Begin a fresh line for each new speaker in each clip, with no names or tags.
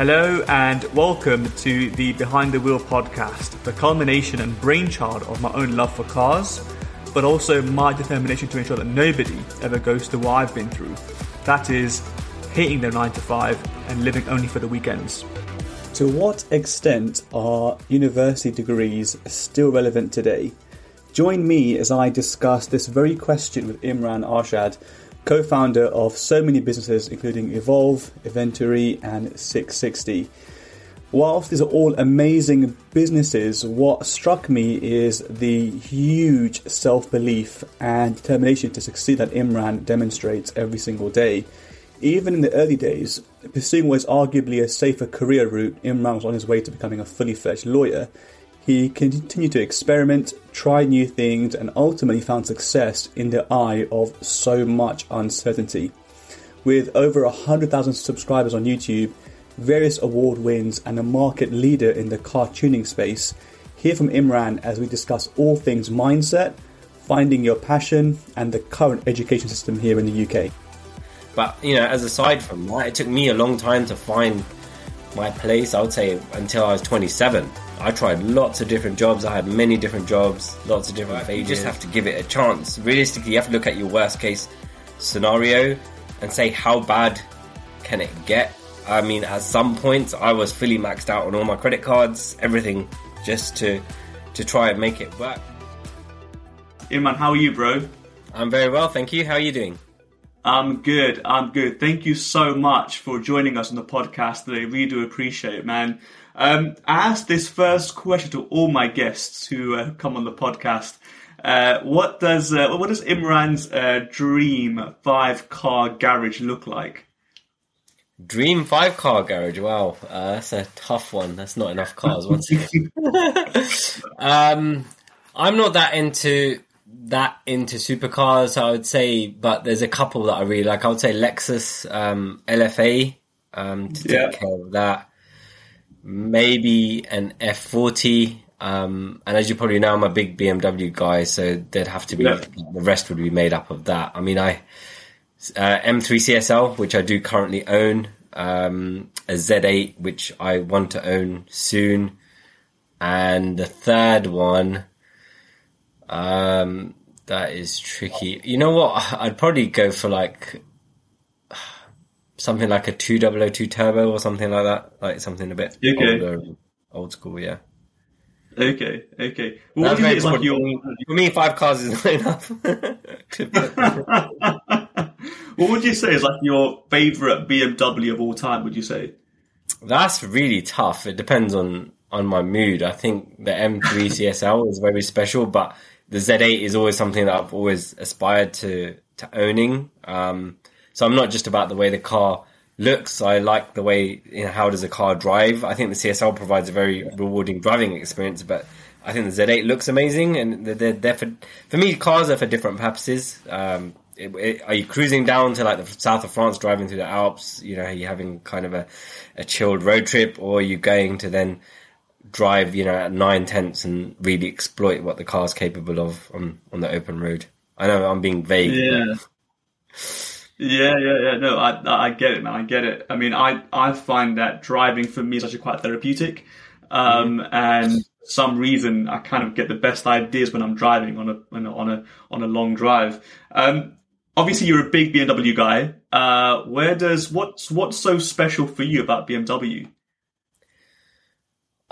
Hello and welcome to the Behind the Wheel podcast, the culmination and brainchild of my own love for cars, but also my determination to ensure that nobody ever goes through what I've been through. That is, hating their 9 to 5 and living only for the weekends. To what extent are university degrees still relevant today? Join me as I discuss this very question with Imran Arshad, co founder of so many businesses, including Evolve, Eventuri, and 660. Whilst these are all amazing businesses, what struck me is the huge self belief and determination to succeed that Imran demonstrates every single day. Even in the early days, pursuing what is arguably a safer career route, Imran was on his way to becoming a fully fledged lawyer. He continued to experiment, try new things, and ultimately found success in the eye of so much uncertainty. With over 100,000 subscribers on YouTube, various award wins, and a market leader in the car tuning space, hear from Imran as we discuss all things mindset, finding your passion, and the current education system here in the UK.
But, you know, as aside from that, it took me a long time to find my place, I would say until I was 27. I tried lots of different jobs. I had many different jobs, lots of different phases. You just have to give it a chance. Realistically, you have to look at your worst case scenario and say how bad can it get. I mean, at some points, I was fully maxed out on all my credit cards, everything, just to to try and make it work.
Imran, how are you, bro?
I'm very well, thank you. How are you doing?
I'm good. I'm good. Thank you so much for joining us on the podcast today. We do appreciate it, man. Um, I asked this first question to all my guests who uh, come on the podcast. Uh, what does uh, what does Imran's uh, dream five car garage look like?
Dream five car garage. Wow, uh, that's a tough one. That's not enough cars. Once um, I'm not that into that into supercars, I would say, but there's a couple that I really like. I would say Lexus um, LFA um, to take yeah. care of that. Maybe an F40. Um, and as you probably know, I'm a big BMW guy, so there'd have to be yeah. the rest would be made up of that. I mean, I uh, M3 CSL, which I do currently own, um, a Z8, which I want to own soon, and the third one um, that is tricky. You know what? I'd probably go for like something like a 2002 turbo or something like that. Like something a bit okay. older, old school, yeah.
Okay, okay. Well, what do you think like your...
For me, five cars is not enough.
what would you say is like your favourite BMW of all time, would you say?
That's really tough. It depends on, on my mood. I think the M3 CSL is very special, but the Z8 is always something that I've always aspired to to owning. Um, so I'm not just about the way the car looks. I like the way you know how does a car drive. I think the CSL provides a very rewarding driving experience, but I think the Z8 looks amazing, and they're, they're for, for me cars are for different purposes. Um, it, it, are you cruising down to like the south of France, driving through the Alps? You know, are you having kind of a, a chilled road trip, or are you going to then drive, you know, at nine tenths and really exploit what the car's capable of on, on the open road. I know I'm being vague.
Yeah. But... Yeah, yeah, yeah. No, I, I get it, man. I get it. I mean, I, I find that driving for me is actually quite therapeutic. Um, mm-hmm. and some reason I kind of get the best ideas when I'm driving on a, on a, on a long drive. Um, obviously you're a big BMW guy. Uh, where does, what's, what's so special for you about BMW?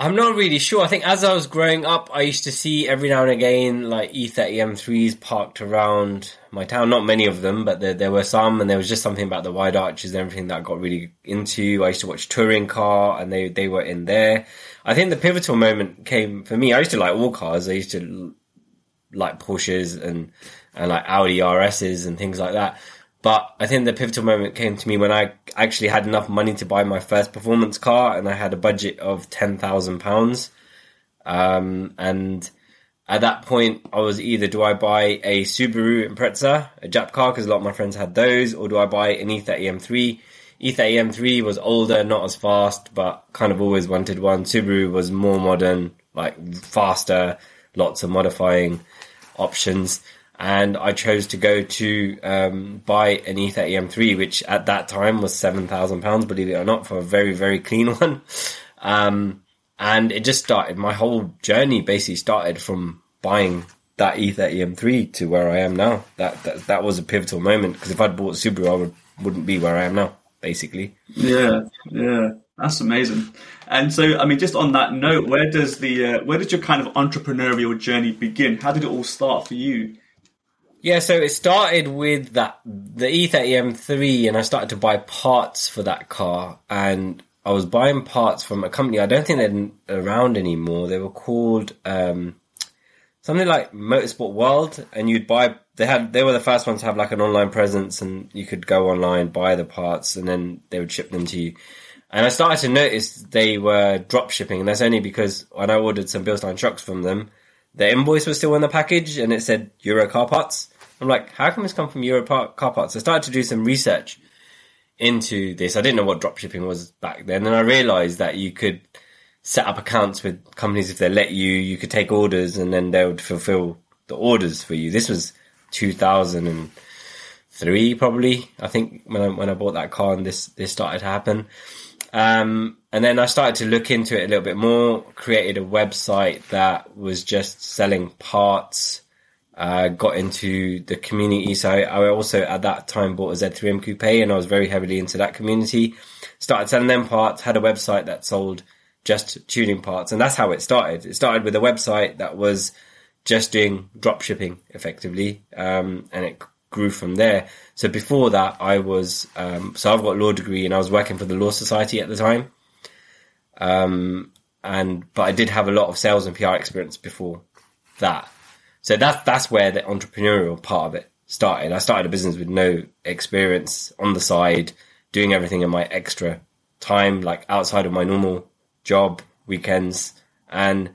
I'm not really sure. I think as I was growing up, I used to see every now and again like E30 M3s parked around my town. Not many of them, but there, there were some, and there was just something about the wide arches and everything that I got really into. I used to watch Touring Car, and they they were in there. I think the pivotal moment came for me. I used to like all cars. I used to like Porsches and and like Audi RSs and things like that. But I think the pivotal moment came to me when I actually had enough money to buy my first performance car, and I had a budget of ten thousand um, pounds. And at that point, I was either do I buy a Subaru Impreza, a Jap car, because a lot of my friends had those, or do I buy an E30 M3? E30 M3 was older, not as fast, but kind of always wanted one. Subaru was more modern, like faster, lots of modifying options. And I chose to go to um, buy an E30 M3, which at that time was seven thousand pounds, believe it or not, for a very very clean one. Um, and it just started. My whole journey basically started from buying that E30 M3 to where I am now. That that, that was a pivotal moment because if I'd bought Subaru, I would wouldn't be where I am now. Basically.
Yeah, yeah, that's amazing. And so, I mean, just on that note, where does the uh, where did your kind of entrepreneurial journey begin? How did it all start for you?
Yeah, so it started with that the E30 M3, and I started to buy parts for that car, and I was buying parts from a company. I don't think they're around anymore. They were called um, something like Motorsport World, and you'd buy. They had they were the first ones to have like an online presence, and you could go online buy the parts, and then they would ship them to you. And I started to notice they were drop shipping, and that's only because when I ordered some Bilstein shocks from them, the invoice was still in the package, and it said Euro car parts. I'm like, how come this come from Euro car parts? I started to do some research into this. I didn't know what drop shipping was back then, and I realized that you could set up accounts with companies if they let you. You could take orders and then they would fulfill the orders for you. This was 2003 probably. I think when I, when I bought that car and this, this started to happen. Um, and then I started to look into it a little bit more, created a website that was just selling parts, uh, got into the community. So I, I also at that time bought a Z3M Coupe and I was very heavily into that community. Started selling them parts, had a website that sold just tuning parts. And that's how it started. It started with a website that was just doing drop shipping effectively. Um, and it grew from there. So before that, I was, um, so I've got a law degree and I was working for the Law Society at the time. Um, and, but I did have a lot of sales and PR experience before that. So that's, that's where the entrepreneurial part of it started. I started a business with no experience on the side, doing everything in my extra time, like outside of my normal job, weekends, and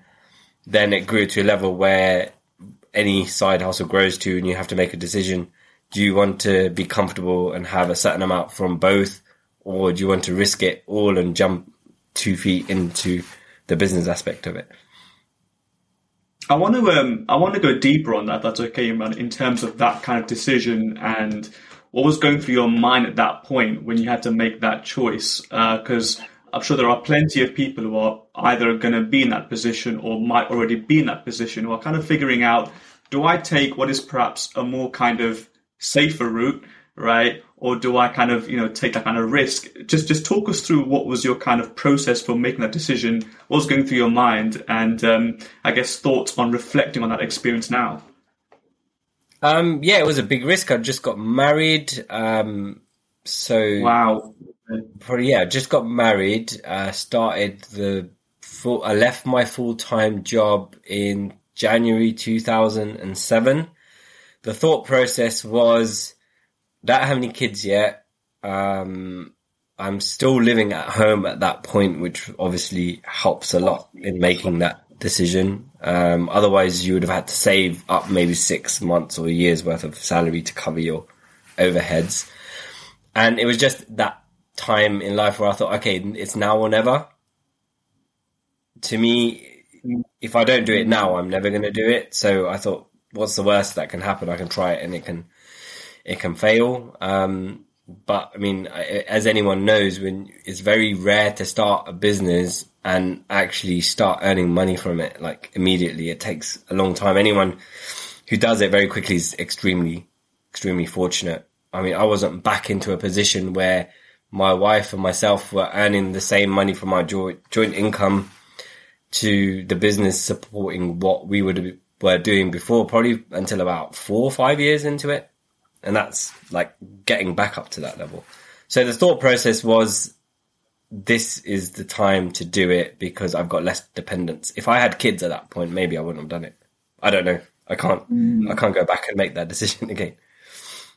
then it grew to a level where any side hustle grows to, and you have to make a decision. Do you want to be comfortable and have a certain amount from both, or do you want to risk it all and jump two feet into the business aspect of it?
I want to um, I want to go deeper on that. That's okay, man. In terms of that kind of decision and what was going through your mind at that point when you had to make that choice, because. Uh, I'm sure there are plenty of people who are either going to be in that position or might already be in that position who are kind of figuring out do I take what is perhaps a more kind of safer route, right? Or do I kind of, you know, take that kind of risk? Just just talk us through what was your kind of process for making that decision, what was going through your mind, and um, I guess thoughts on reflecting on that experience now.
Um, yeah, it was a big risk. I just got married. Um, so
wow,
Probably, yeah, just got married. Uh, started the full. I left my full time job in January 2007. The thought process was, don't have any kids yet. Um, I'm still living at home at that point, which obviously helps a lot in making that decision. Um, otherwise, you would have had to save up maybe six months or a year's worth of salary to cover your overheads. And it was just that time in life where I thought, okay, it's now or never. To me, if I don't do it now, I'm never going to do it. So I thought, what's the worst that can happen? I can try it and it can, it can fail. Um, but I mean, as anyone knows, when it's very rare to start a business and actually start earning money from it, like immediately, it takes a long time. Anyone who does it very quickly is extremely, extremely fortunate. I mean, I wasn't back into a position where my wife and myself were earning the same money from our joint joint income to the business supporting what we would were doing before, probably until about four or five years into it, and that's like getting back up to that level. So the thought process was, this is the time to do it because I've got less dependence. If I had kids at that point, maybe I wouldn't have done it. I don't know. I can't. Mm. I can't go back and make that decision again.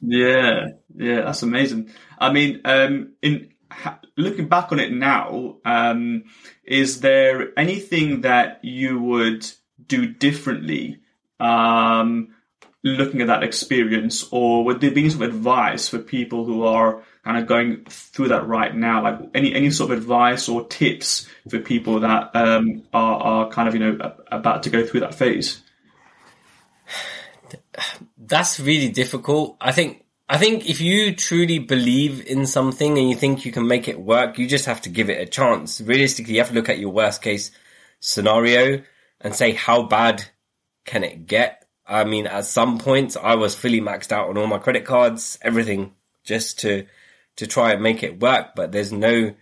Yeah, yeah, that's amazing. I mean, um, in ha- looking back on it now, um, is there anything that you would do differently, um, looking at that experience, or would there be some advice for people who are kind of going through that right now? Like any any sort of advice or tips for people that um, are are kind of you know about to go through that phase?
that's really difficult. I think I think if you truly believe in something and you think you can make it work, you just have to give it a chance. Realistically, you have to look at your worst case scenario and say how bad can it get. I mean, at some points, I was fully maxed out on all my credit cards, everything, just to to try and make it work. But there's no,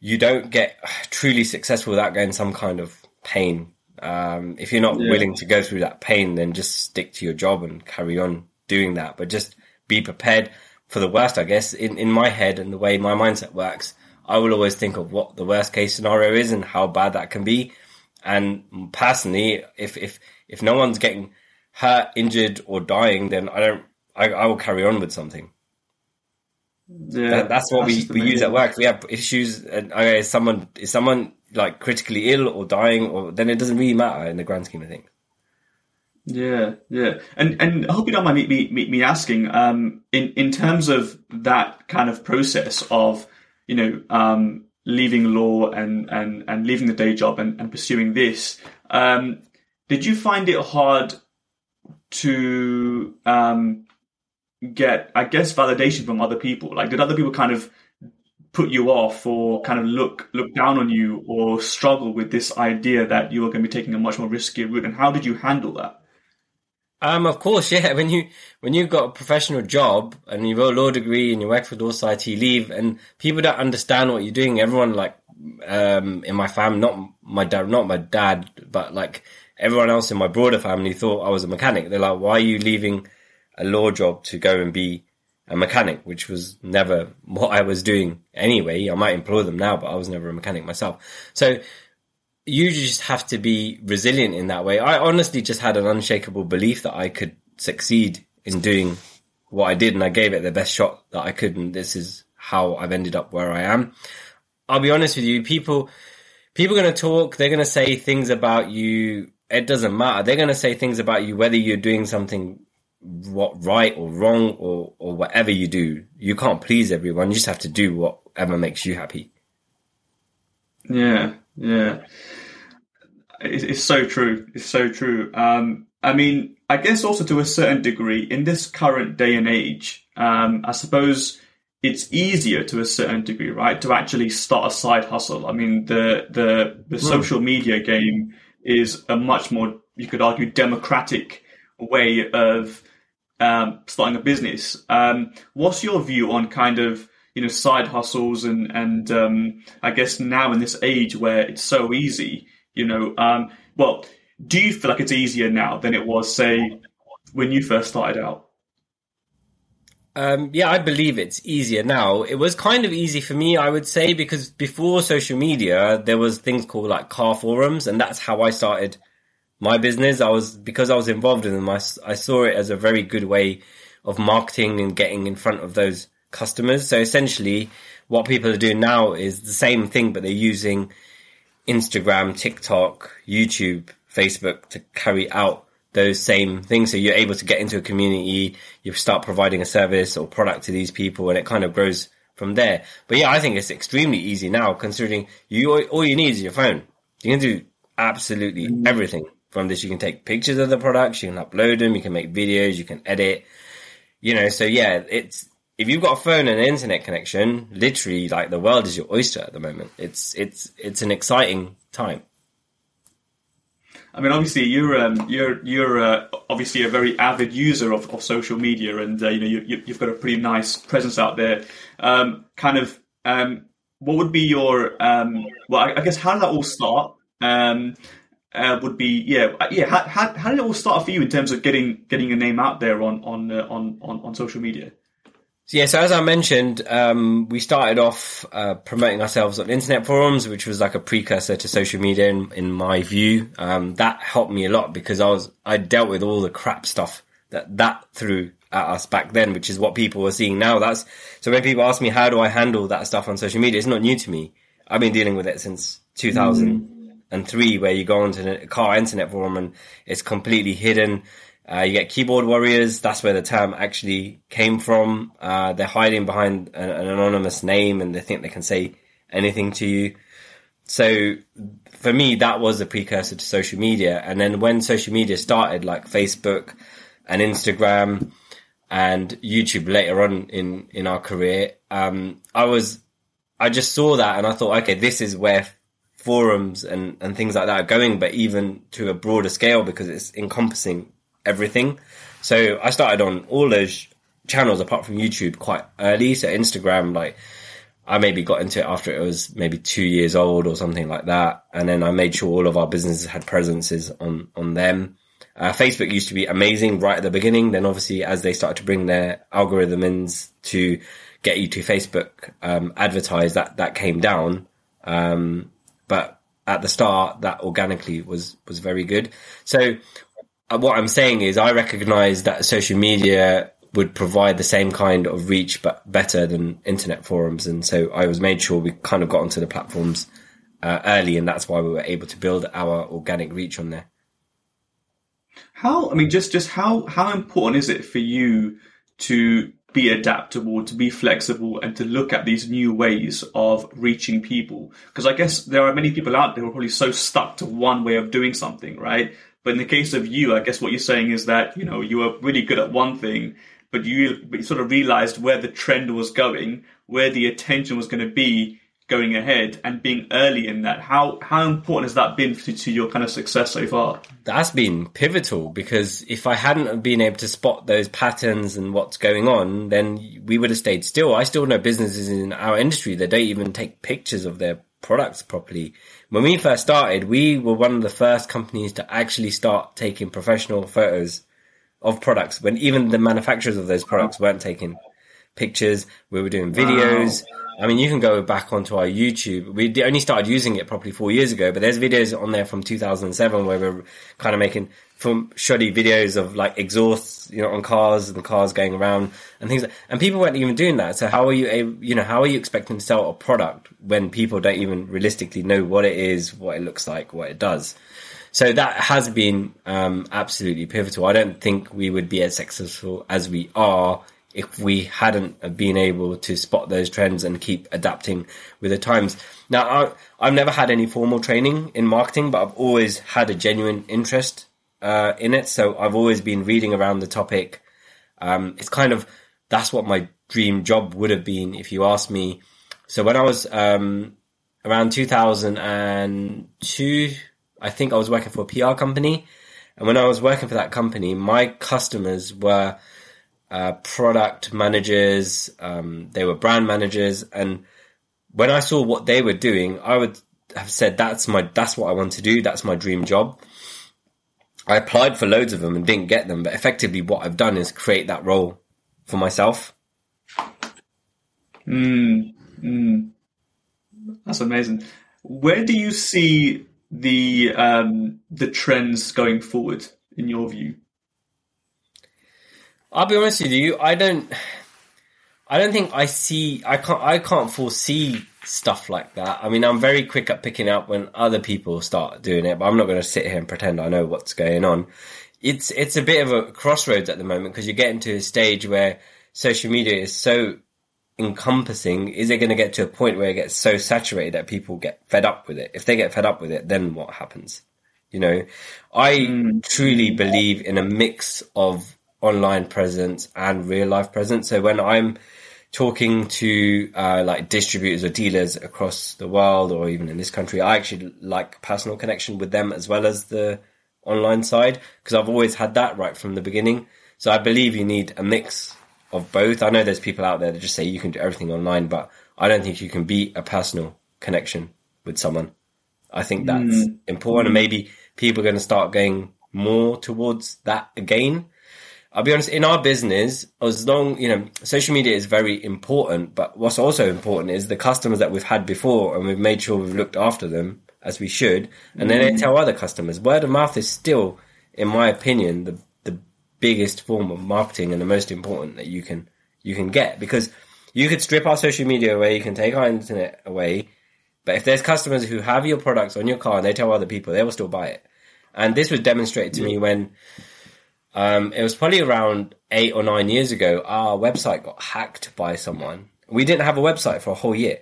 you don't get truly successful without going some kind of pain. Um, if you're not yeah. willing to go through that pain, then just stick to your job and carry on doing that. But just be prepared for the worst, I guess. In, in my head and the way my mindset works, I will always think of what the worst case scenario is and how bad that can be. And personally, if, if, if no one's getting hurt, injured or dying, then I don't, I, I will carry on with something. Yeah, that, that's what that's we, we use at work. We have issues and okay, is someone, is someone like critically ill or dying or then it doesn't really matter in the grand scheme of things.
Yeah, yeah, and and I hope you don't mind me me, me asking. Um, in in terms of that kind of process of you know um, leaving law and and and leaving the day job and, and pursuing this, um, did you find it hard to um, get, I guess, validation from other people? Like, did other people kind of put you off or kind of look look down on you or struggle with this idea that you are going to be taking a much more riskier route? And how did you handle that?
Um, of course, yeah. When you when you've got a professional job and you've got a law degree and you work for Law Society, leave and people don't understand what you're doing. Everyone like um in my family, not my dad, not my dad, but like everyone else in my broader family thought I was a mechanic. They're like, "Why are you leaving a law job to go and be a mechanic?" Which was never what I was doing anyway. I might employ them now, but I was never a mechanic myself. So you just have to be resilient in that way. I honestly just had an unshakable belief that I could succeed in doing what I did and I gave it the best shot that I could. And this is how I've ended up where I am. I'll be honest with you. People, people are going to talk. They're going to say things about you. It doesn't matter. They're going to say things about you, whether you're doing something what right or wrong or, or whatever you do. You can't please everyone. You just have to do whatever makes you happy.
Yeah. Yeah. It's, it's so true. It's so true. Um, I mean, I guess also to a certain degree, in this current day and age, um, I suppose it's easier to a certain degree, right, to actually start a side hustle. I mean, the the the hmm. social media game is a much more, you could argue, democratic way of um, starting a business. Um, what's your view on kind of you know side hustles and and um, I guess now in this age where it's so easy, you know, um, well, do you feel like it's easier now than it was say when you first started out?
Um, yeah, I believe it's easier now. It was kind of easy for me, I would say, because before social media, there was things called like car forums, and that's how I started my business. I was because I was involved in them. I, I saw it as a very good way of marketing and getting in front of those customers. So essentially, what people are doing now is the same thing, but they're using Instagram, TikTok, YouTube, Facebook to carry out those same things. So you're able to get into a community, you start providing a service or product to these people, and it kind of grows from there. But yeah, I think it's extremely easy now, considering you all you need is your phone. You can do absolutely mm. everything from this. You can take pictures of the products, you can upload them, you can make videos, you can edit. You know, so yeah, it's if you've got a phone and an internet connection, literally like the world is your oyster at the moment. It's it's it's an exciting time.
I mean, obviously, you're um, you're you're uh, obviously a very avid user of, of social media, and uh, you know you, have got a pretty nice presence out there. Um, kind of, um, what would be your um, well? I, I, guess how did that all start? Um, uh, would be yeah uh, yeah. How, how, how, did it all start for you in terms of getting getting your name out there on on uh, on, on on social media?
So yeah, so as I mentioned, um, we started off uh, promoting ourselves on internet forums, which was like a precursor to social media, in, in my view. Um, that helped me a lot because I was I dealt with all the crap stuff that that threw at us back then, which is what people were seeing now. That's so when people ask me how do I handle that stuff on social media, it's not new to me. I've been dealing with it since 2003, mm. where you go onto a car internet forum and it's completely hidden uh, you get keyboard warriors. That's where the term actually came from. Uh, they're hiding behind an, an, anonymous name and they think they can say anything to you. So for me, that was the precursor to social media. And then when social media started, like Facebook, and Instagram and YouTube later on in, in our career, um, I was, I just saw that and I thought, okay, this is where forums and, and things like that are going, but even to a broader scale because it's encompassing everything. So I started on all those channels apart from YouTube quite early. So Instagram, like I maybe got into it after it was maybe two years old or something like that. And then I made sure all of our businesses had presences on, on them. Uh, Facebook used to be amazing right at the beginning. Then obviously as they started to bring their algorithm in to get you to Facebook, um, advertise that, that came down. Um, but at the start that organically was, was very good. So what I'm saying is I recognize that social media would provide the same kind of reach, but better than internet forums. And so I was made sure we kind of got onto the platforms uh, early, and that's why we were able to build our organic reach on there.
How I mean, just just how how important is it for you to be adaptable, to be flexible, and to look at these new ways of reaching people? Because I guess there are many people out there who are probably so stuck to one way of doing something, right? But in the case of you, I guess what you're saying is that you know you were really good at one thing, but you, sort of realized where the trend was going, where the attention was going to be going ahead, and being early in that. How how important has that been to, to your kind of success so far?
That's been pivotal because if I hadn't been able to spot those patterns and what's going on, then we would have stayed still. I still know businesses in our industry that don't even take pictures of their products properly. When we first started, we were one of the first companies to actually start taking professional photos of products when even the manufacturers of those products weren't taking pictures. We were doing videos. Wow. I mean, you can go back onto our YouTube. We only started using it probably four years ago, but there's videos on there from 2007 where we're kind of making from shoddy videos of like exhausts, you know, on cars and cars going around and things. Like, and people weren't even doing that. So how are you able, you know, how are you expecting to sell a product when people don't even realistically know what it is, what it looks like, what it does? So that has been um, absolutely pivotal. I don't think we would be as successful as we are if we hadn't been able to spot those trends and keep adapting with the times. Now, I, have never had any formal training in marketing, but I've always had a genuine interest uh, in it. So I've always been reading around the topic. Um, it's kind of that's what my dream job would have been if you asked me. So when I was um, around 2002, I think I was working for a PR company. And when I was working for that company, my customers were uh, product managers, um, they were brand managers. And when I saw what they were doing, I would have said, that's my, that's what I want to do. That's my dream job. I applied for loads of them and didn't get them, but effectively what I've done is create that role for myself.
Mm, mm. That's amazing. Where do you see the um, the trends going forward in your view?
I'll be honest with you. I don't. I don't think I see. I can't. I can't foresee stuff like that. I mean, I'm very quick at picking up when other people start doing it, but I'm not going to sit here and pretend I know what's going on. It's it's a bit of a crossroads at the moment because you're getting to a stage where social media is so encompassing, is it going to get to a point where it gets so saturated that people get fed up with it? If they get fed up with it, then what happens? You know, I mm. truly believe in a mix of online presence and real life presence. So when I'm talking to uh, like distributors or dealers across the world or even in this country, I actually like personal connection with them as well as the online side because I've always had that right from the beginning. So I believe you need a mix of both. I know there's people out there that just say you can do everything online, but I don't think you can beat a personal connection with someone. I think that's mm. important, and maybe people are going to start going more towards that again. I'll be honest, in our business, as long, you know, social media is very important, but what's also important is the customers that we've had before and we've made sure we've looked after them as we should. And then they mm. tell other customers. Word of mouth is still, in my opinion, the biggest form of marketing and the most important that you can you can get because you could strip our social media away, you can take our internet away, but if there's customers who have your products on your car and they tell other people, they will still buy it. And this was demonstrated to me when um, it was probably around eight or nine years ago. Our website got hacked by someone. We didn't have a website for a whole year,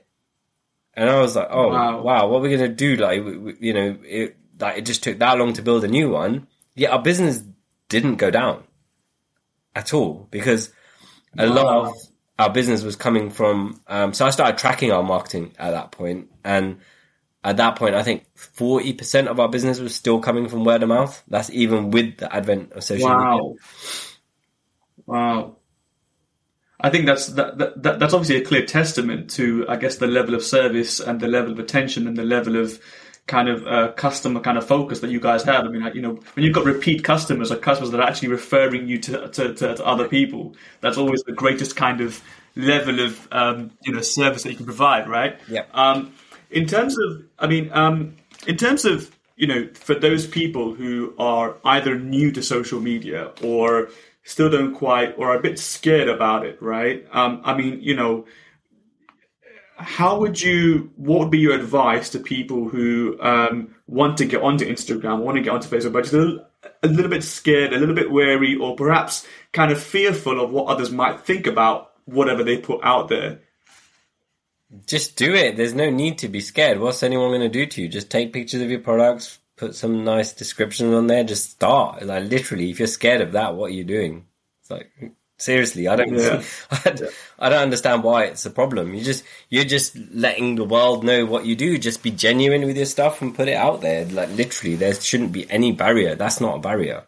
and I was like, "Oh wow, wow what are we gonna do?" Like, you know, it, like it just took that long to build a new one. Yet our business didn't go down. at all because a lot of our business was coming from. Um, so I started tracking our marketing at that point, and at that point, I think forty percent of our business was still coming from word of mouth. That's even with the advent of social media.
Wow. Wow. I think that's that, that, that that's obviously a clear testament to I guess the level of service and the level of attention and the level of kind of uh, customer kind of focus that you guys have. I mean, like, you know, when you've got repeat customers or customers that are actually referring you to to, to, to other people, that's always the greatest kind of level of um, you know service that you can provide, right?
Yep.
Um, in terms of, I mean, um, in terms of, you know, for those people who are either new to social media or still don't quite, or are a bit scared about it, right? Um, I mean, you know, how would you, what would be your advice to people who um, want to get onto Instagram, want to get onto Facebook, but just a little, a little bit scared, a little bit wary, or perhaps kind of fearful of what others might think about whatever they put out there?
Just do it. There's no need to be scared. What's anyone going to do to you? Just take pictures of your products, put some nice descriptions on there. Just start. Like literally, if you're scared of that, what are you doing? It's like seriously, I don't.
Yeah.
I don't understand why it's a problem. You just you're just letting the world know what you do. Just be genuine with your stuff and put it out there. Like literally, there shouldn't be any barrier. That's not a barrier.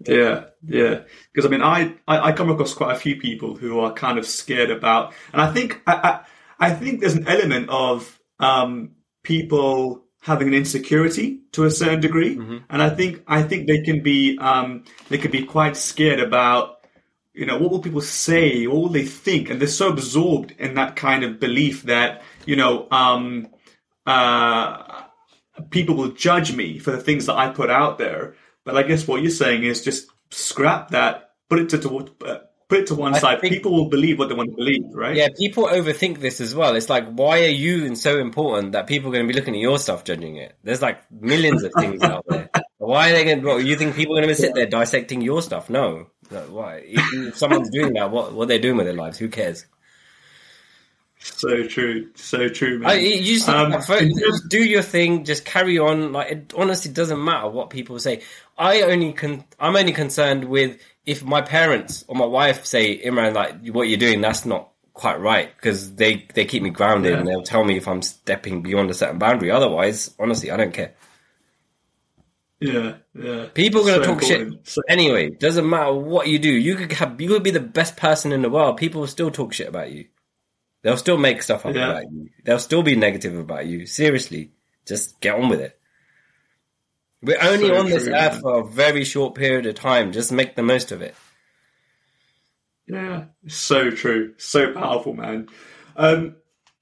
Yeah, yeah. Because I mean, I, I I come across quite a few people who are kind of scared about, and I think I I, I think there's an element of um, people having an insecurity to a certain degree, and I think I think they can be um, they can be quite scared about you know what will people say, what will they think, and they're so absorbed in that kind of belief that you know um, uh, people will judge me for the things that I put out there. But I guess what you're saying is just scrap that, put it to, to uh, put it to one
I
side.
think-
People will believe what they want to believe, right?
Yeah, people overthink this as well. It's like, why are you so important that people are going to be looking at your stuff, judging it? There's like millions of things out there. Why are they going? to What you think people are going to sit there dissecting your stuff? No, Like, why? If, if someone's doing that, what what they're doing with their lives? Who cares?
So true, so true, man.
I, you just,
Um,
do your thing. Just carry on. Like it honestly doesn't matter what people say. I only con- I'm only concerned with if my parents or my wife say, Imran, like what you're doing, that's not quite right because they they keep me grounded
Yeah.
and they'll tell me if I'm stepping beyond a certain boundary. Otherwise, honestly, I don't care.
yeah, yeah.
People are gonna
So
talk shit
important. So-
anyway. Doesn't matter what you do. You could have you could be the best person in the world. People will still talk shit about you. They'll still make stuff up
Yeah.
about you. They'll still be negative about you. Seriously, just get on with it. We're only
So
on this
true,
earth
man.
for a very short period of time. Just make the most of it.
Yeah, so true, so powerful, man. Um,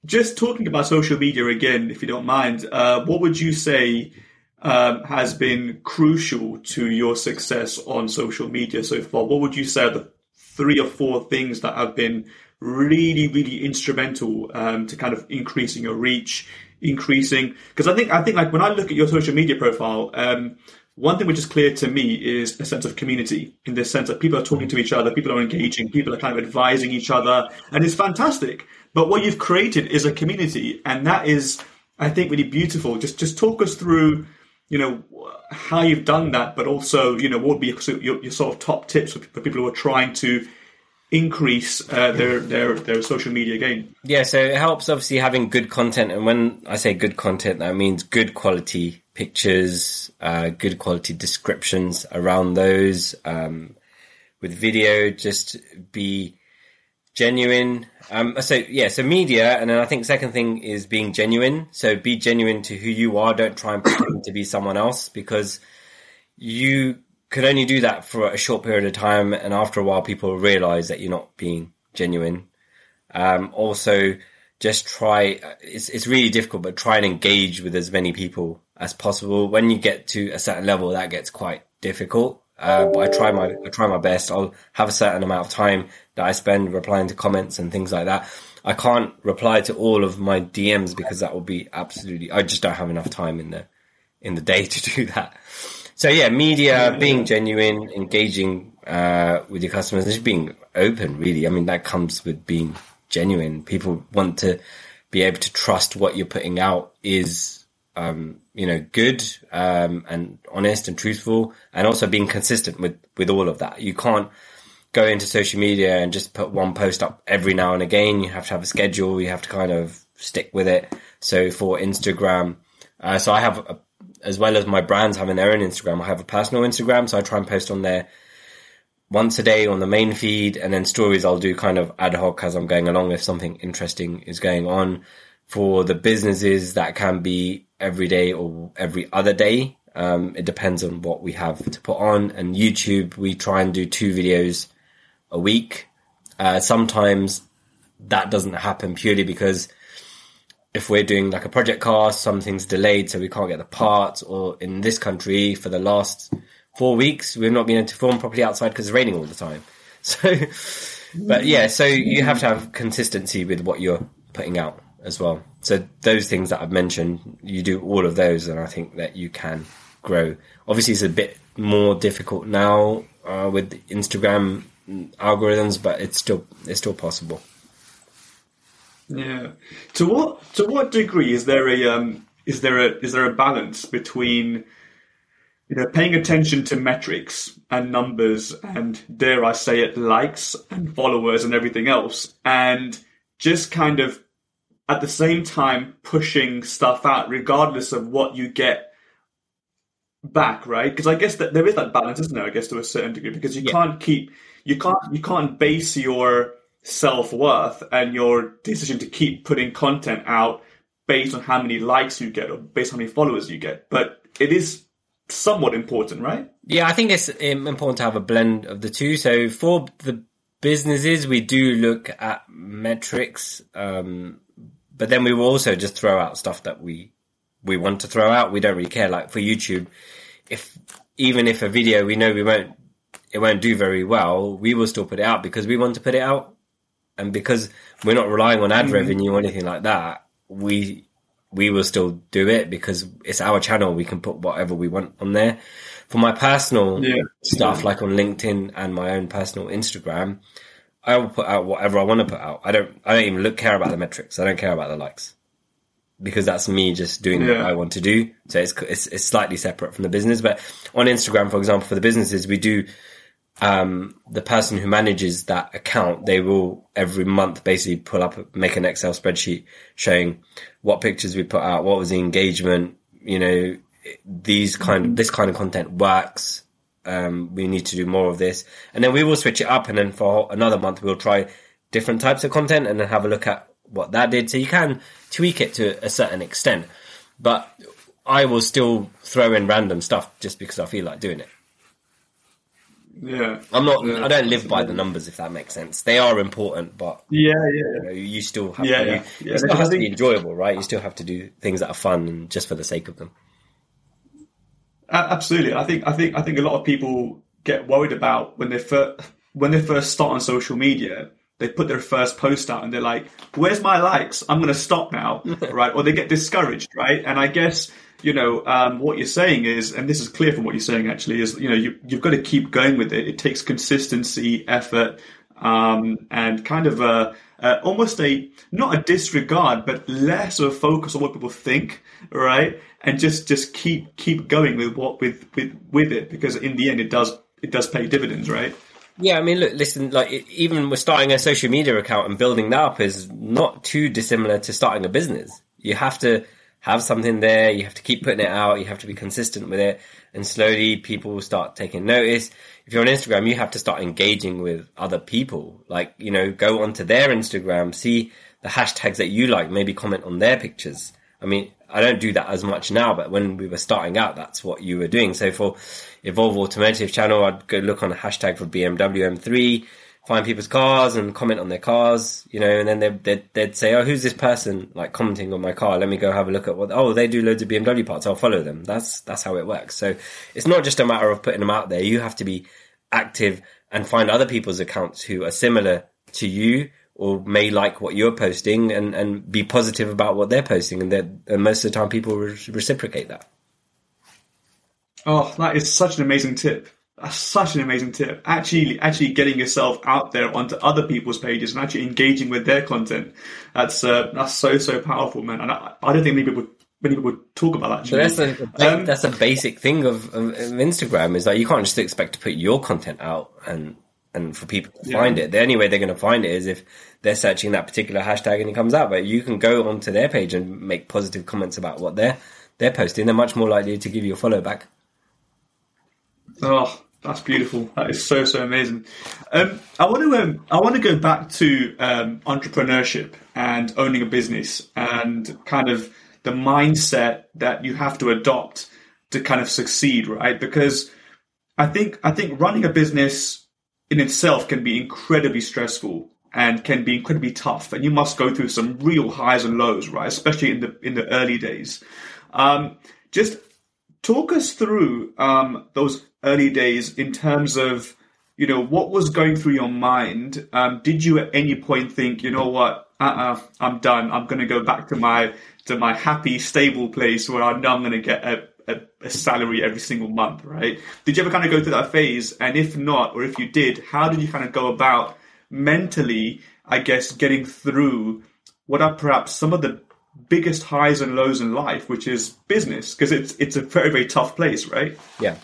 just talking about social media again, if you don't mind, uh, what would you say um, has been crucial to your success on social media so far? What would you say are the three or four things that have been really, really instrumental um, to kind of increasing your reach, increasing? Because I think, I think, like when I look at your social media profile. Um, one thing which is clear to me is a sense of community in this sense that people are talking to each other, people are engaging, people are kind of advising each other, and it's fantastic. But what you've created is a community, and that is, I think, really beautiful. Just just talk us through, you know, how you've done that, but also, you know, what would be your, your, sort of top tips for, for people who are trying to increase uh, their their their social media game.
Yeah, so it helps obviously having good content, and when I say good content, that means good quality pictures, uh, good quality descriptions around those. Um, with video, just be genuine. Um, so yeah, so media, and then I think second thing is being genuine. So be genuine to who you are. Don't try and pretend to be someone else because you could only do that for a short period of time, and after a while, people realize that you're not being genuine. Um, also, just try. It's it's really difficult, but try and engage with as many people as possible. When you get to a certain level, that gets quite difficult. Uh, but I try my I try my best. I'll have a certain amount of time that I spend replying to comments and things like that. I can't reply to all of my DMs because that would be absolutely. I just don't have enough time in the in the day to do that. So yeah, media, being genuine, engaging uh, with your customers, just being open. Really, I mean that comes with being genuine. People want to be able to trust what you're putting out is um, you know, good um, and honest and truthful, and also being consistent with with all of that. You can't go into social media and just put one post up every now and again. You have to have a schedule. You have to kind of stick with it. So for Instagram, uh, so I have a, as well as my brands having their own Instagram, I have a personal Instagram. So I try and post on there once a day on the main feed, and then stories I'll do kind of ad hoc as I'm going along if something interesting is going on. For the businesses, that can be every day or every other day. Um, it depends on what we have to put on. And YouTube, we try and do two videos a week. Uh, sometimes that doesn't happen purely because if we're doing like a project cast, something's delayed, so we can't get the parts, or in this country for the last four weeks, we've not been able to film properly outside because it's raining all the time. So, but yeah, so you have to have consistency with what you're putting out as well. So those things that I've mentioned, you do all of those, and I think that you can grow. Obviously, it's a bit more difficult now uh, with Instagram algorithms, but it's still it's still possible.
Yeah. To what to what degree is there a um, is there a is there a balance between you know paying attention to metrics and numbers and dare I say it likes and followers and everything else and just kind of at the same time pushing stuff out regardless of what you get back right because I guess that there is that balance isn't there I guess to a certain degree because you yeah. can't keep you can't you can't base your self worth and your decision to keep putting content out based on how many likes you get or based on how many followers you get. But it is somewhat important, right?
Yeah, I think it's important to have a blend of the two. So for the businesses, we do look at metrics, um, but then we will also just throw out stuff that we we want to throw out. We don't really care. Like for YouTube, if even if a video we know we won't it won't do very well, we will still put it out because we want to put it out and because we're not relying on ad mm-hmm. revenue or anything like that, we we will still do it because it's our channel. We can put whatever we want on there. For my personal yeah. stuff, like on LinkedIn and my own personal Instagram, I will put out whatever I want to put out. I don't. I don't even look care about the metrics. I don't care about the likes because that's me just doing yeah. what I want to do. So it's, it's it's slightly separate from the business. But on Instagram, for example, for the businesses, we do um, the person who manages that account, they will every month basically pull up, make an Excel spreadsheet showing what pictures we put out, what was the engagement, you know, these kind of, this kind of content works. Um, we need to do more of this. And then we will switch it up. And then for another month, we'll try different types of content and then have a look at what that did. So you can tweak it to a certain extent, but I will still throw in random stuff just because I feel like doing it.
Yeah,
I'm not.
Yeah.
I don't live by the numbers, if that makes sense. They are important, but
yeah,
yeah, you, know, you still have
yeah,
to.
Yeah,
yeah. It still has to be enjoyable, right? You still have to do things that are fun and just for the sake of them.
Absolutely, I think. I think. I think a lot of people get worried about when they first when they first start on social media. They put their first post out and they're like, "Where's my likes? I'm going to stop now," right? Or they get discouraged, right? And I guess you know, um, what you're saying is, and this is clear from what you're saying actually, is, you know, you, have got to keep going with it. It takes consistency, effort, um, and kind of a, a, almost a, not a disregard, but less of a focus on what people think, right? And just, just keep, keep going with what, with, with, with it, because in the end, it does, it does pay dividends, right?
Yeah, I mean, look, listen, like even with starting a social media account and building that up is not too dissimilar to starting a business. You have to have something there. You have to keep putting it out. You have to be consistent with it. And slowly people will start taking notice. If you're on Instagram, you have to start engaging with other people. Like, you know, go onto their Instagram, see the hashtags that you like, maybe comment on their pictures. I mean, I don't do that as much now, but when we were starting out, that's what you were doing. So for Evolve Automotive channel, I'd go look on a hashtag for BMW M3 find people's cars and comment on their cars, you know, and then they'd, they'd, they'd, say, oh, who's this person like commenting on my car? Let me go have a look at what, oh, they do loads of BMW parts. I'll follow them. That's, that's how it works. So it's not just a matter of putting them out there. You have to be active and find other people's accounts who are similar to you or may like what you're posting and, and be positive about what they're posting. And, that and most of the time people re- reciprocate that.
Oh, that is such an amazing tip. That's such an amazing tip. Actually, actually getting yourself out there onto other people's pages and actually engaging with their content. That's uh, that's so so powerful, man. And I, I don't think many people many people talk about that.
That's a
Um,
that's a basic thing of, of, of Instagram is that you can't just expect to put your content out and and for people to
Yeah.
find it. The only way they're going to find it is if they're searching that particular hashtag and it comes out. But you can go onto their page and make positive comments about what they're they're posting. They're much more likely to give you a follow back.
Oh, that's beautiful. That is so so amazing. Um, I want to um, I want to go back to um, entrepreneurship and owning a business and kind of the mindset that you have to adopt to kind of succeed, right? Because I think I think running a business in itself can be incredibly stressful and can be incredibly tough, and you must go through some real highs and lows, right? Especially in the in the early days. Um, just talk us through um, those early days in terms of you know what was going through your mind? Um, did you at any point think you know what? Uh-uh, i'm done. I'm going to go back to my to my happy stable place where i know i'm going to get a, a, a salary every single month right? Did you ever kind of go through that phase? And if not or if you did how did you kind of go about mentally i guess getting through what are perhaps some of the biggest highs and lows in life which is business? Because it's it's a very very tough place right?
Yeah.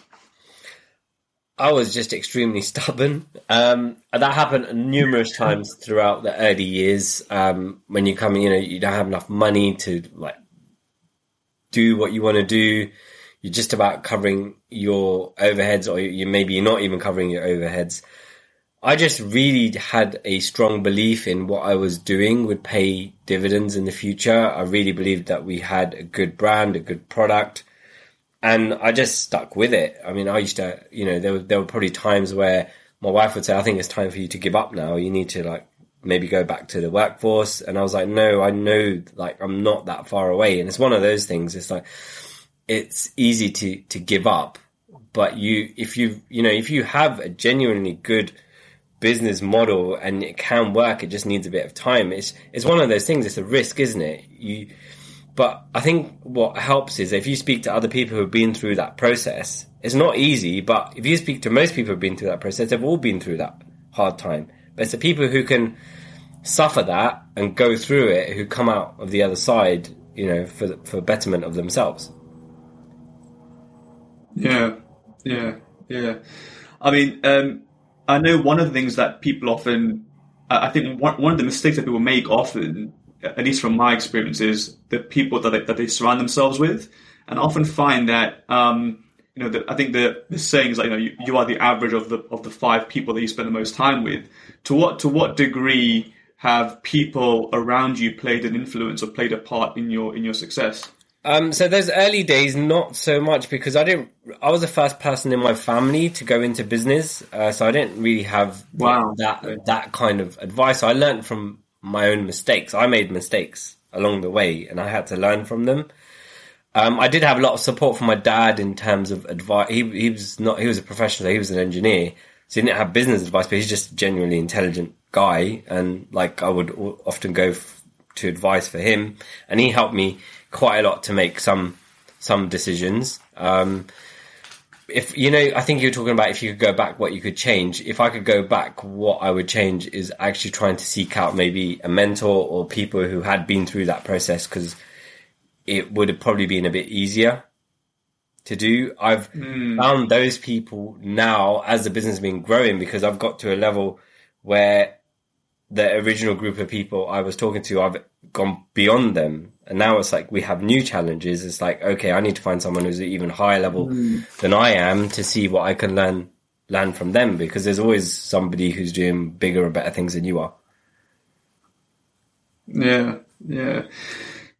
I was just extremely stubborn. Um, that happened numerous times throughout the early years. Um, when you come, you know, you don't have enough money to like do what you want to do. You're just about covering your overheads, or you maybe you're not even covering your overheads. I just really had a strong belief in what I was doing would pay dividends in the future. I really believed that we had a good brand, a good product and I just stuck with it. I mean, I used to, you know, there were there were probably times where my wife would say, "I think it's time for you to give up now. You need to like maybe go back to the workforce." And I was like, "No, I know, like I'm not that far away." And it's one of those things. It's like it's easy to to give up, but you if you you know if you have a genuinely good business model and it can work, it just needs a bit of time. It's it's one of those things. It's a risk, isn't it? You but I think what helps is if you speak to other people who've been through that process, it's not easy, but if you speak to most people who've been through that process, they've all been through that hard time. But it's the people who can suffer that and go through it who come out of the other side, you know, for the, for betterment of themselves.
Yeah, yeah, yeah. I mean, um, I know one of the things that people often, I think one, one of the mistakes that people make often, at least from my experience, is the people that they, that they surround themselves with, and I often find that, um, you know, the, I think the, the saying is like, you know, you, you are the average of the of the five people that you spend the most time with. To what to what degree have people around you played an influence or played a part in your in your success?
Um, so those early days, not so much because I didn't. I was the first person in my family to go into business, uh, so I didn't really have
Wow.
that that kind of advice. I learned from my own mistakes. I made mistakes along the way, and I had to learn from them. Um, I did have a lot of support from my dad in terms of advice. He he was not. He was a professional. He was an engineer, so he didn't have business advice. But he's just a genuinely intelligent guy, and like I would often go f- to advice for him, and he helped me quite a lot to make some some decisions. Um, if you know, I think you're talking about if you could go back, what you could change. If I could go back, what I would change is actually trying to seek out maybe a mentor or people who had been through that process because it would have probably been a bit easier to do. I've hmm. found those people now as the business has been growing because I've got to a level where the original group of people I was talking to, I've gone beyond them. And now it's like we have new challenges. It's like, okay, I need to find someone who's at even higher level than I am to see what I can learn learn from them because there's always somebody who's doing bigger and better things than you are.
Yeah, yeah.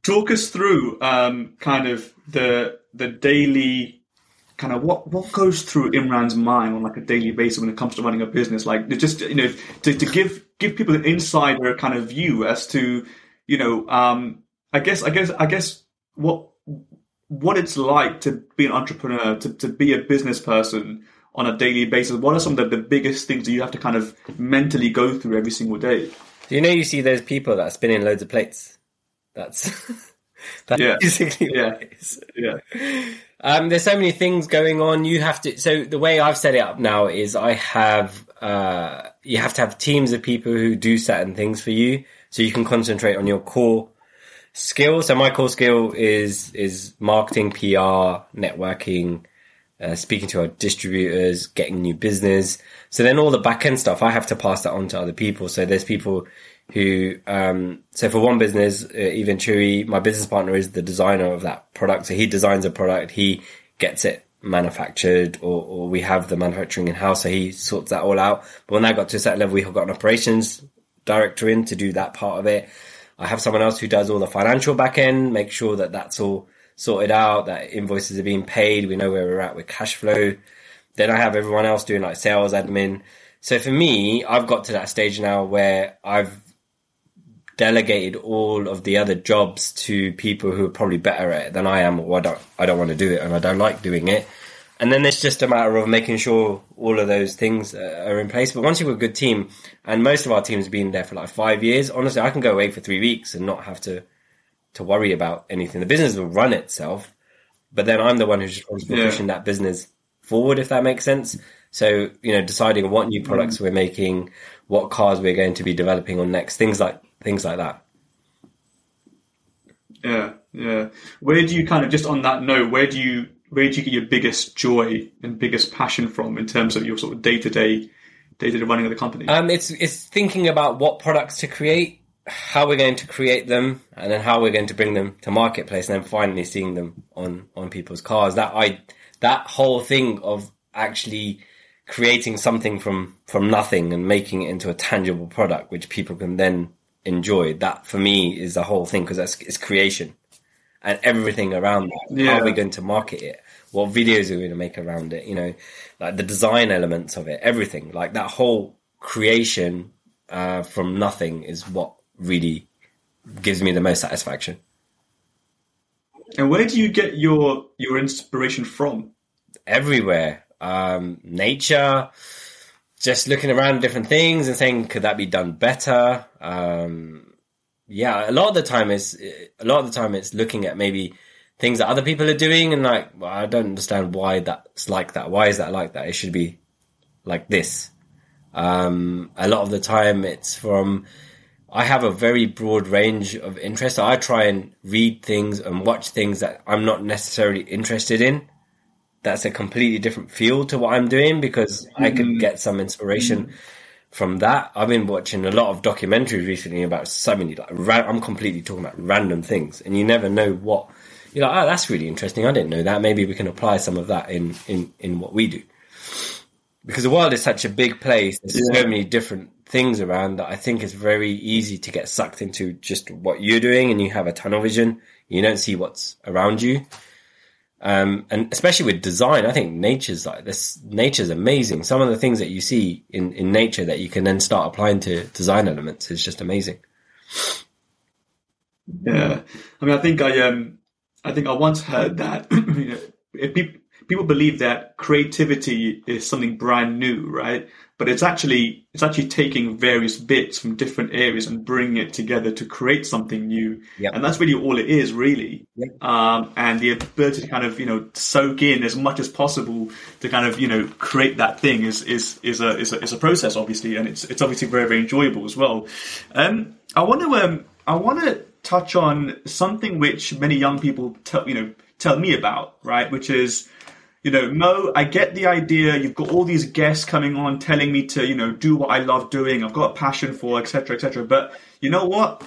Talk us through um, kind of the the daily kind of what what goes through Imran's mind on like a daily basis when it comes to running a business. Like just you know to, to give give people an insider kind of view as to you know um, I guess I guess I guess what what it's like to be an entrepreneur to, to be a business person on a daily basis. What are some of the, the biggest things that you have to kind of mentally go through every single day?
Do you know you see those people that are spinning loads of plates? That's that's
Yeah.
basically
Yeah. Yeah.
Um, there's so many things going on. You have to. So the way I've set it up now is I have uh, you have to have teams of people who do certain things for you, so you can concentrate on your core skill. So my core skill is is marketing, PR, networking, uh, speaking to our distributors, getting new business. So then all the back end stuff, I have to pass that on to other people. So there's people who, um, so for one business, uh, Eventuri, my business partner is the designer of that product. So he designs a product, he gets it manufactured or, or we have the manufacturing in house. So he sorts that all out. But when that got to a certain level, we have got an operations director in to do that part of it. I have someone else who does all the financial back end, make sure that that's all sorted out, that invoices are being paid. We know where we're at with cash flow. Then I have everyone else doing like sales admin. So for me, I've got to that stage now where I've delegated all of the other jobs to people who are probably better at it than I am, or I don't, I don't want to do it and I don't like doing it. And then it's just a matter of making sure all of those things are in place. But once you've got a good team, and most of our team's been there for like five years, honestly, I can go away for three weeks and not have to to worry about anything. The business will run itself, but then I'm the one who's responsible for yeah. pushing that business forward, if that makes sense. So, you know, deciding what new products mm. we're making, what cars we're going to be developing on next, things like things like that.
Yeah, yeah. Where do you kind of just on that note, where do you where do you get your biggest joy and biggest passion from in terms of your sort of day to day day to day running of the company?
Um, it's it's thinking about what products to create, how we're going to create them, and then how we're going to bring them to marketplace, and then finally seeing them on on people's cars. That I that whole thing of actually creating something from from nothing and making it into a tangible product which people can then enjoy. That for me is the whole thing because that's it's creation and everything around that. Yeah. How are we going to market it? What videos are we going to make around it? You know, like the design elements of it, everything. Like that whole creation uh, from nothing is what really gives me the most satisfaction.
And where do you get your your inspiration from?
Everywhere, um, nature. Just looking around different things and saying, could that be done better? Um, yeah, a lot of the time it's a lot of the time it's looking at maybe things that other people are doing and like, well, I don't understand why that's like that. Why is that like that? It should be like this. Um, a lot of the time it's from, I have a very broad range of interests. So I try and read things and watch things that I'm not necessarily interested in. That's a completely different field to what I'm doing because mm-hmm. I could mm-hmm. get some inspiration mm-hmm from that, I've been watching a lot of documentaries recently about so many. Like, ra- I'm completely talking about random things, and you never know what. You're like, oh, that's really interesting. I didn't know that. Maybe we can apply some of that in in in what we do. Because the world is such a big place. There's yeah. so many different things around that I think it's very easy to get sucked into just what you're doing, and you have a tunnel vision. You don't see what's around you. Um, and especially with design, I think nature's like this. Nature's amazing. Some of the things that you see in, in nature that you can then start applying to design elements is just amazing.
Yeah, I mean, I think I um, I think I once heard that you know, if people people believe that creativity is something brand new, right? but it's actually it's actually taking various bits from different areas and bringing it together to create something new yep. and that's really all it is really yep. um, and the ability to kind of you know soak in as much as possible to kind of you know create that thing is is is a is a, is a process obviously and it's it's obviously very very enjoyable as well um, i want to um, i want to touch on something which many young people tell you know tell me about right which is you know, Mo, I get the idea. You've got all these guests coming on telling me to, you know, do what I love doing. I've got a passion for, etc., etc. But you know what?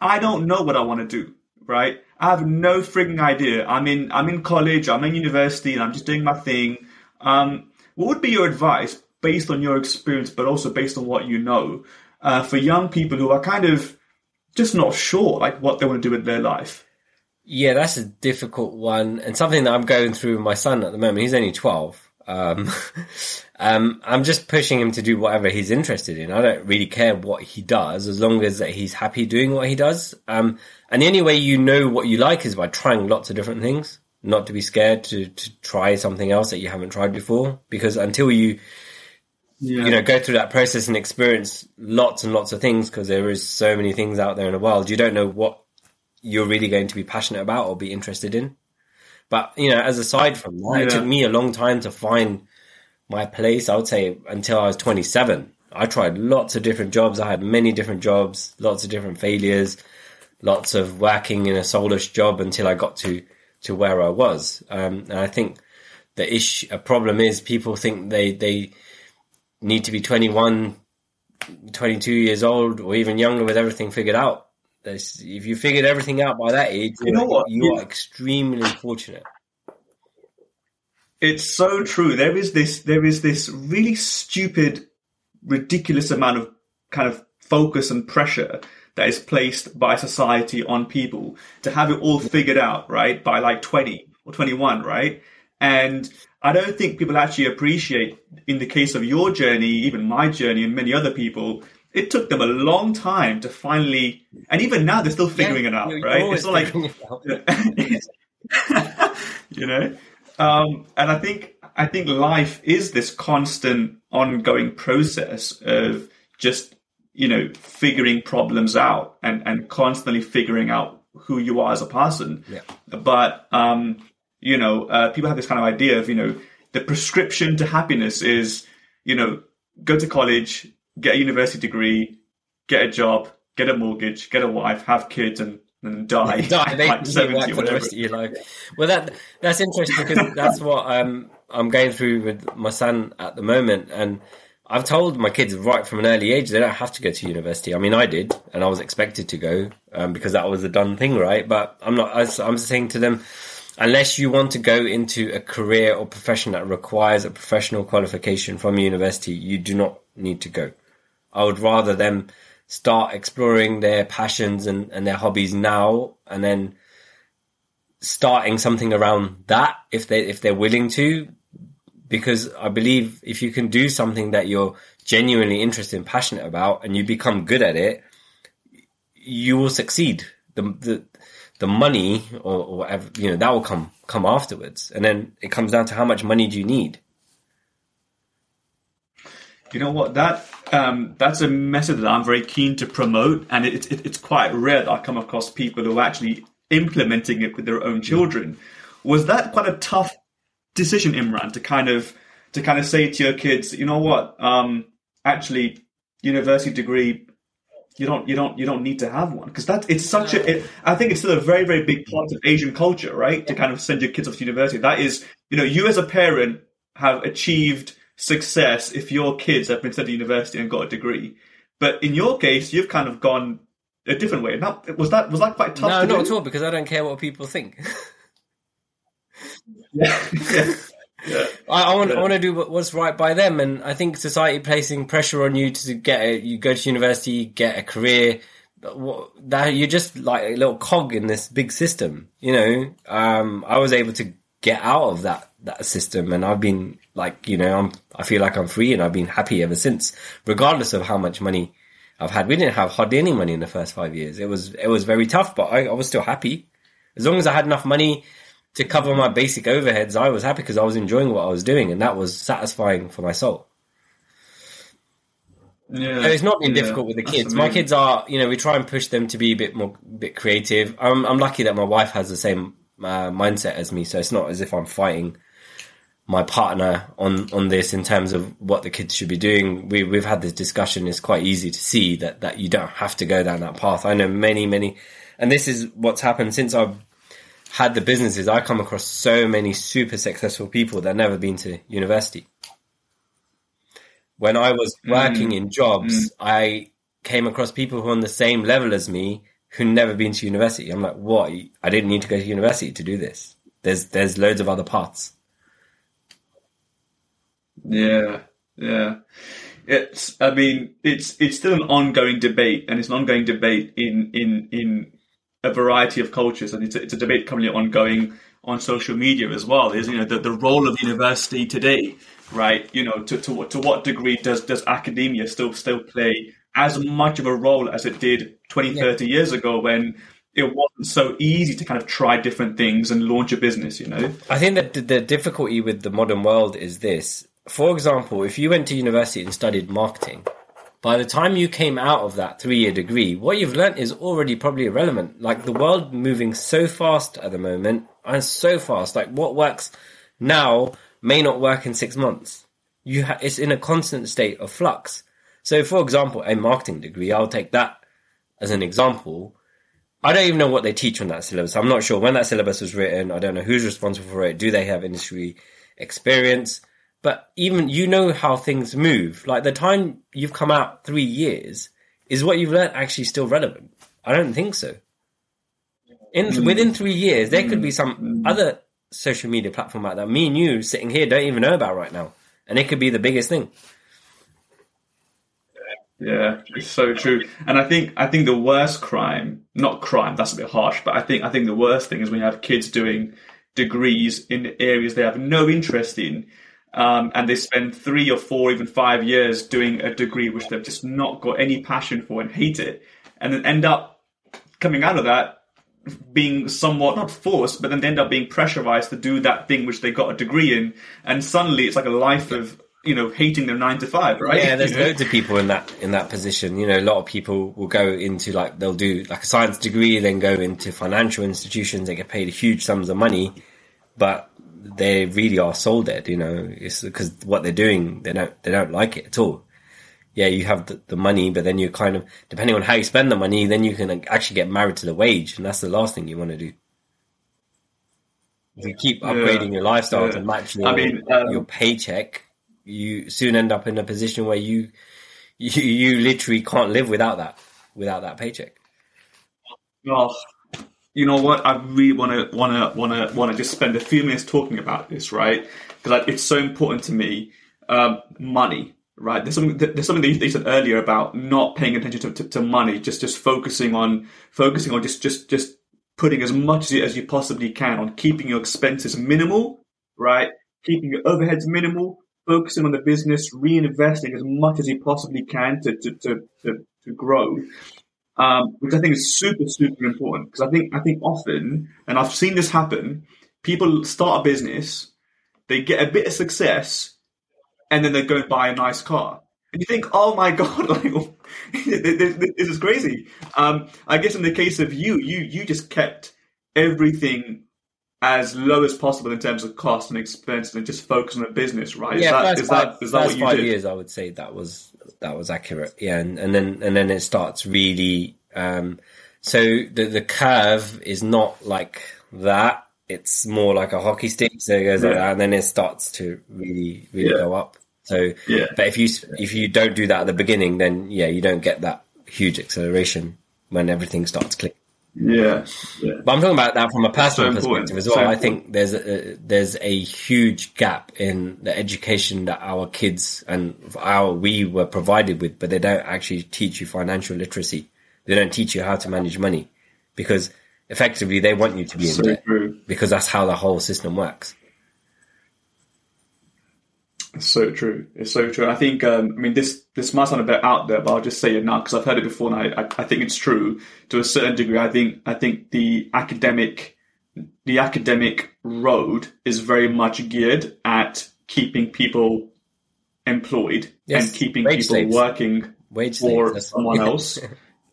I don't know what I want to do. Right? I have no frigging idea. I'm in, I'm in college. I'm in university, and I'm just doing my thing. Um, what would be your advice, based on your experience, but also based on what you know, uh, for young people who are kind of just not sure, like what they want to do with their life?
Yeah, that's a difficult one, and something that I'm going through with my son at the moment. He's only twelve. Um, um, I'm just pushing him to do whatever he's interested in. I don't really care what he does, as long as that he's happy doing what he does. Um, and the only way you know what you like is by trying lots of different things. Not to be scared to to try something else that you haven't tried before, because until you yeah. you know, go through that process and experience lots and lots of things because there is so many things out there in the world. You don't know what you're really going to be passionate about or be interested in. But, you know, as aside from that, yeah. it took me a long time to find my place. I would say until I was 27. I tried lots of different jobs. I had many different jobs, lots of different failures. lots of working in a soulless job until I got to to where I was. Um, and I think the issue, a problem is people think they they need to be 21, 22 years old or even younger with everything figured out. There's, if you figured everything out by that age, you know what? You are extremely fortunate.
It's so true. There is this. There is this really stupid, ridiculous amount of kind of focus and pressure that is placed by society on people to have it all figured out, right? By like 20 or 21, right? And I don't think people actually appreciate, in the case of your journey, even my journey, and many other people, it took them a long time to finally, and even now they're still figuring yeah, it out, right? It's not like, you know, um, and I think I think life is this constant, ongoing process of just you know figuring problems out and and constantly figuring out who you are as a person.
Yeah.
But um, you know, uh, people have this kind of idea of, you know, the prescription to happiness is, you know, go to college, get a university degree, get a job, get a mortgage, get a wife, have kids, and and die.
die. They, like 70 for the rest of your life. Well, that that's interesting because that's what um, I'm going through with my son at the moment, and I've told my kids right from an early age they don't have to go to university. I mean, I did, and I was expected to go um, because that was a done thing, right? But I'm not. I'm saying to them, unless you want to go into a career or profession that requires a professional qualification from university, you do not need to go. I would rather them start exploring their passions and, and their hobbies now and then starting something around that if they if they're willing to because I believe if you can do something that you're genuinely interested and passionate about and you become good at it, you will succeed. The, the the money or, or, whatever, you know, that will come come afterwards, and then it comes down to how much money do you need.
You know what that um, that's a method that I'm very keen to promote, and it, it, it's quite rare that I come across people who are actually implementing it with their own children. Was that quite a tough decision, Imran, to kind of to kind of say to your kids, you know what, um, actually, university degree you don't you don't you don't need to have one because that it's such a it, I think it's still a very very big part of Asian culture, right? To kind of send your kids off to university. That is, you know, you as a parent have achieved success if your kids have been sent to university and got a degree. But in your case, you've kind of gone a different way. Now, was that was that quite tough?
No, not
do?
at all, because I don't care what people think.
yeah. yeah. Yeah. I,
I, want, yeah. I want to do what's right by them, and I think society placing pressure on you to get a, you go to university, get a career, that you're just like a little cog in this big system. You know, um, I was able to get out of that that system, and I've been like, you know, I'm I feel like I'm free, and I've been happy ever since, regardless of how much money I've had. We didn't have hardly any money in the first five years. It was it was very tough, but I, I was still happy as long as I had enough money to cover my basic overheads, I was happy because I was enjoying what I was doing, and that was satisfying for my soul.
Yeah,
it's not been yeah, difficult with the kids. My kids are, you know, we try and push them to be a bit more, bit creative. I'm, I'm lucky that my wife has the same uh, mindset as me, so it's not as if I'm fighting my partner on on this in terms of what the kids should be doing. We we've had this discussion. It's quite easy to see that that you don't have to go down that path. I know many many, and this is what's happened since I've had the businesses, I come across so many super successful people that never been to university. When I was mm. working mm. in jobs, mm. I came across people who are on the same level as me who never been to university. I'm like, what? I didn't need to go to university to do this. There's there's loads of other paths.
Yeah, yeah. It's. I mean, it's it's still an ongoing debate, and it's an ongoing debate in in in a variety of cultures, and it's a, it's a debate currently ongoing on social media as well. Is you know the, the role of university today, right? You know, to, to to what degree does does academia still still play as much of a role as it did 20, yeah. 30 years ago when it wasn't so easy to kind of try different things and launch a business, you know?
I think that the difficulty with the modern world is this. For example, if you went to university and studied marketing, by the time you came out of that three year degree, what you've learnt is already probably irrelevant. Like the world moving so fast at the moment and so fast. Like what works now may not work in six months. You ha- it's in a constant state of flux. So, for example, a marketing degree, I'll take that as an example. I don't even know what they teach on that syllabus. I'm not sure when that syllabus was written. I don't know who's responsible for it. Do they have industry experience? But even you know how things move. Like the time you've come out three years is what you've learned actually still relevant? I don't think so. In mm. within three years, there mm. could be some mm. other social media platform like that. Me and you sitting here don't even know about right now, and it could be the biggest thing.
Yeah, it's so true. And I think I think the worst crime, not crime, that's a bit harsh, but I think I think the worst thing is when you have kids doing degrees in areas they have no interest in. Um, and they spend three or four, even five years doing a degree which they've just not got any passion for and hate it, and then end up coming out of that being somewhat not forced, but then they end up being pressurized to do that thing which they got a degree in, and suddenly it's like a life of you know hating their nine to five, right?
Yeah, there's
you
know? loads of people in that in that position. You know, a lot of people will go into like they'll do like a science degree, then go into financial institutions. They get paid huge sums of money, but they really are soul dead. You know, it's because what they're doing, they don't they don't like it at all. Yeah, you have the, the money, but then you're kind of depending on how you spend the money, then you can actually get married to the wage, and that's the last thing you want to do. If you keep upgrading yeah. your lifestyle yeah. to match your, I mean, um, your paycheck, you soon end up in a position where you, you you literally can't live without that without that paycheck.
Well, you know what? I really want to want to want to want to just spend a few minutes talking about this, right? Because it's so important to me. Um, money, right? There's something there's something that you said earlier about not paying attention to, to, to, money, just just focusing on focusing on just just just putting as much as you, as you possibly can on keeping your expenses minimal, right? Keeping your overheads minimal, focusing on the business, reinvesting as much as you possibly can to to to, to, to grow um, which I think is super, super important because I think I think often, and I've seen this happen, people start a business, they get a bit of success, and then they go and buy a nice car. And you think, oh my god, like this is crazy. Um, I guess in the case of you, you you just kept everything as low as possible in terms of cost and expense and just focus on the business, right?
Yeah, is that, is five, that, is that what you five did? years, I would say that was that was accurate. Yeah, and, and then and then it starts really. Um, so the the curve is not like that. It's more like a hockey stick. So it goes yeah. like that, and then it starts to really really yeah. go up. So, yeah. but if you if you don't do that at the beginning, then yeah, you don't get that huge acceleration when everything starts clicking.
Yeah,
yeah. But I'm talking about that from a personal so perspective as well. So I think there's a, uh, there's a huge gap in the education that our kids and our we were provided with, but they don't actually teach you financial literacy. They don't teach you how to manage money because effectively they want you to be in so debt true. because that's how the whole system works.
It's so true. It's so true. I think, um, I mean, this this might sound a bit out there, but I'll just say it now because I've heard it before, and I, I, I, think it's true to a certain degree. I think I think the academic the academic road is very much geared at keeping people employed yes, and keeping people slaves. working
wage
for slaves, someone else,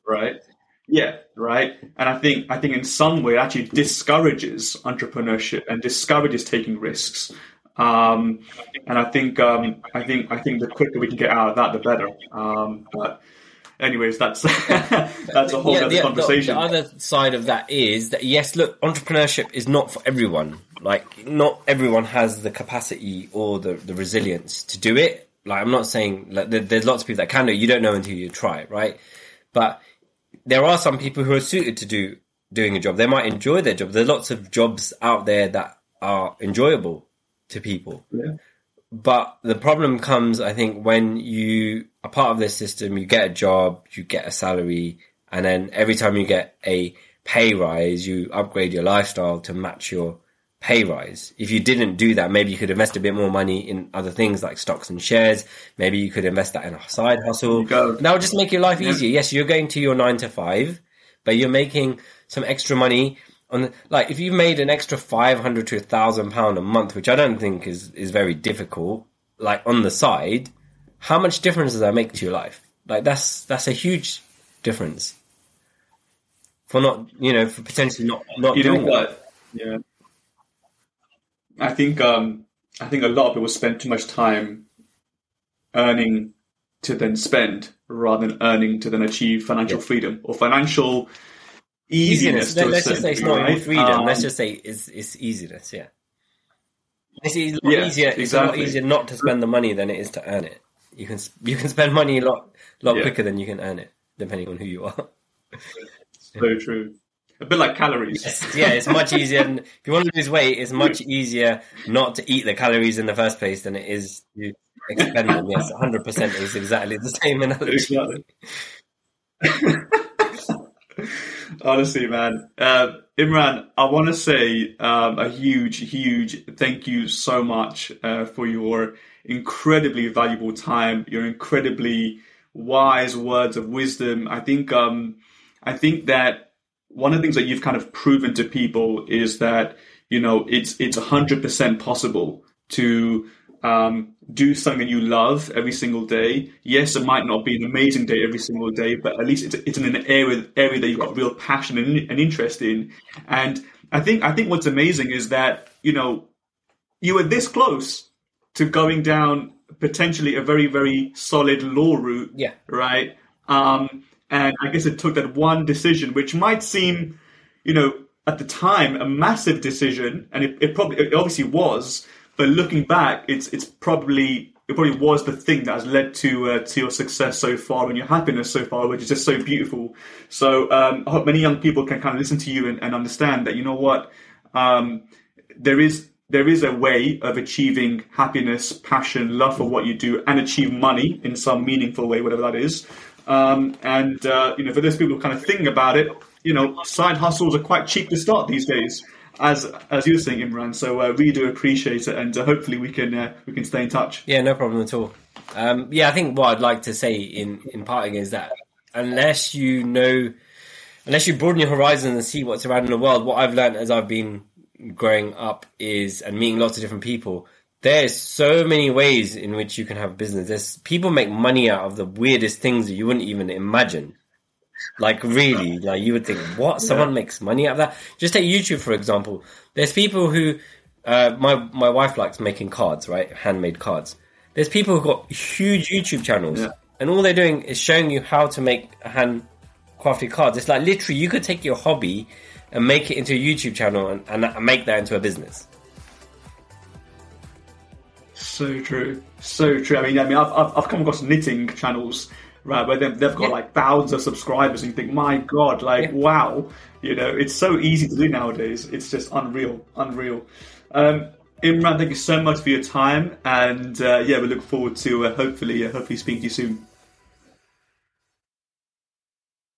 right? Yeah, right. And I think I think in some way it actually discourages entrepreneurship and discourages taking risks. Um, and I think um, I think I think the quicker we can get out of that, the better. Um, but anyways, that's that's a whole yeah, other the, conversation.
The, the, other side of that is that yes, look, entrepreneurship is not for everyone. Like, not everyone has the capacity or the, the resilience to do it. Like, I'm not saying like there, there's lots of people that can do it. You don't know until you try, right? But there are some people who are suited to do doing a job. They might enjoy their job. There's lots of jobs out there that are enjoyable to people.
Yeah.
But the problem comes, I think, when you are part of this system, you get a job, you get a salary, and then every time you get a pay rise, you upgrade your lifestyle to match your pay rise. If you didn't do that, maybe you could invest a bit more money in other things like stocks and shares. Maybe you could invest that in a side hustle. That would just make your life easier. Yeah. Yes, you're going to your nine to five, but you're making some extra money on the, like if you made an extra 500 to a thousand pound a month which i don't think is is very difficult like on the side how much difference does that make to your life like that's that's a huge difference for not you know for potentially not not you doing know what
that. yeah i think um i think a lot of people spend too much time earning to then spend rather than earning to then achieve financial yeah. freedom or financial easiness.
Let,
to a
us just say it's not
right?
freedom.
Um,
let's just say it's it's easiness. Yeah. It's a lot
Yes,
easier. It's a lot easier not to spend the money than it is to earn it. You can you can spend money a lot lot
Yeah.
quicker than you can earn it, depending on who you are.
so true. A bit like calories.
It's- yeah, it's much easier. If you want to lose weight, it's much easier not to eat the calories in the first place than it is to expend them. Yes, 100% is exactly the same analogy.
Exactly. Honestly, man. Uh, Imran, I want to say um, a huge, huge thank you so much uh, for your incredibly valuable time, your incredibly wise words of wisdom. I think, um, I think that one of the things that you've kind of proven to people is that you know it's it's hundred percent possible to um, do something you love every single day. Yes, it might not be an amazing day every single day, but at least it's, it's in an area area that you've got real passion and, and interest in. And I think I think what's amazing is that you know you were this close to going down potentially a very very solid law route
Yeah.
right? Um, and I guess it took that one decision, which might seem, you know, at the time a massive decision, and it, it probably it obviously was. But looking back, it's it's probably it probably was the thing that has led to uh, to your success so far and your happiness so far, which is just so beautiful. So um, I hope many young people can kind of listen to you and, and understand that you know what um, there is there is a way of achieving happiness, passion, love for what you do, and achieve money in some meaningful way, whatever that is. Um, and uh, you know, for those people who kind of think about it, you know, side hustles are quite cheap to start these days, as as you were saying, Imran. So uh, really do appreciate it, and uh, hopefully we can uh, we can stay in touch.
Yeah, no problem at all. Um, yeah, I think what I'd like to say in, in parting is that unless you know, unless you broaden your horizon and see what's around in the world, what I've learned as I've been growing up is and meeting lots of different people. There's so many ways in which you can have business. There's people make money out of the weirdest things that you wouldn't even imagine. Like really, like you would think, what? Someone makes money out of that? Just take YouTube for example. There's people who, uh, my my wife likes making cards, right? Handmade cards. There's people who've got huge YouTube channels,
Yeah.
and all they're doing is showing you how to make handcrafted cards. It's like literally, you could take your hobby and make it into a YouTube channel and, and make that into a business.
So true, so true. I mean, I mean, I've I've, I've come across knitting channels. Right, where they've, they've got
Yeah.
like thousands of subscribers, and you think, my God, like,
Yeah.
wow, you know, it's so easy to do nowadays. It's just unreal, unreal. Um, Imran, thank you so much for your time, and uh, yeah, we look forward to uh, hopefully, uh, hopefully speaking to you soon.